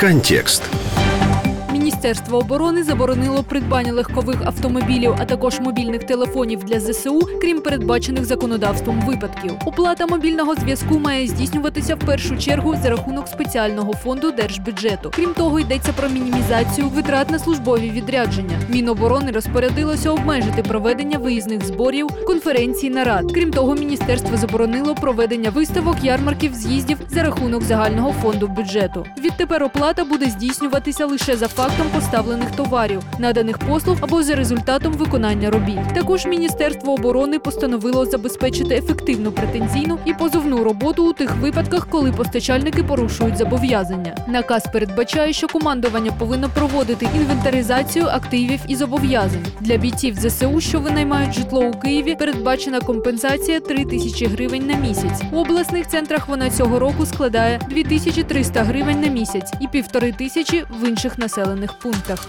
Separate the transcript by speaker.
Speaker 1: Контекст.
Speaker 2: Міністерство оборони заборонило придбання легкових автомобілів, а також мобільних телефонів для ЗСУ, крім передбачених законодавством випадків. Оплата мобільного зв'язку має здійснюватися в першу чергу за рахунок спеціального фонду держбюджету. Крім того, йдеться про мінімізацію витрат на службові відрядження. Міноборони розпорядилося обмежити проведення виїзних зборів, конференцій, нарад. Крім того, міністерство заборонило проведення виставок, ярмарків, з'їздів за рахунок загального фонду бюджету. Відтепер оплата буде здійснюватися лише за фактом поставлених товарів, наданих послуг або за результатом виконання робіт. Також Міністерство оборони постановило забезпечити ефективну претензійну і позовну роботу у тих випадках, коли постачальники порушують зобов'язання. Наказ передбачає, що командування повинно проводити інвентаризацію активів і зобов'язань. Для бійців ЗСУ, що винаймають житло у Києві, передбачена компенсація 3 тисячі гривень на місяць. У обласних центрах вона цього року складає 2300 гривень на місяць і півтори тисячі в інших населених пунктах.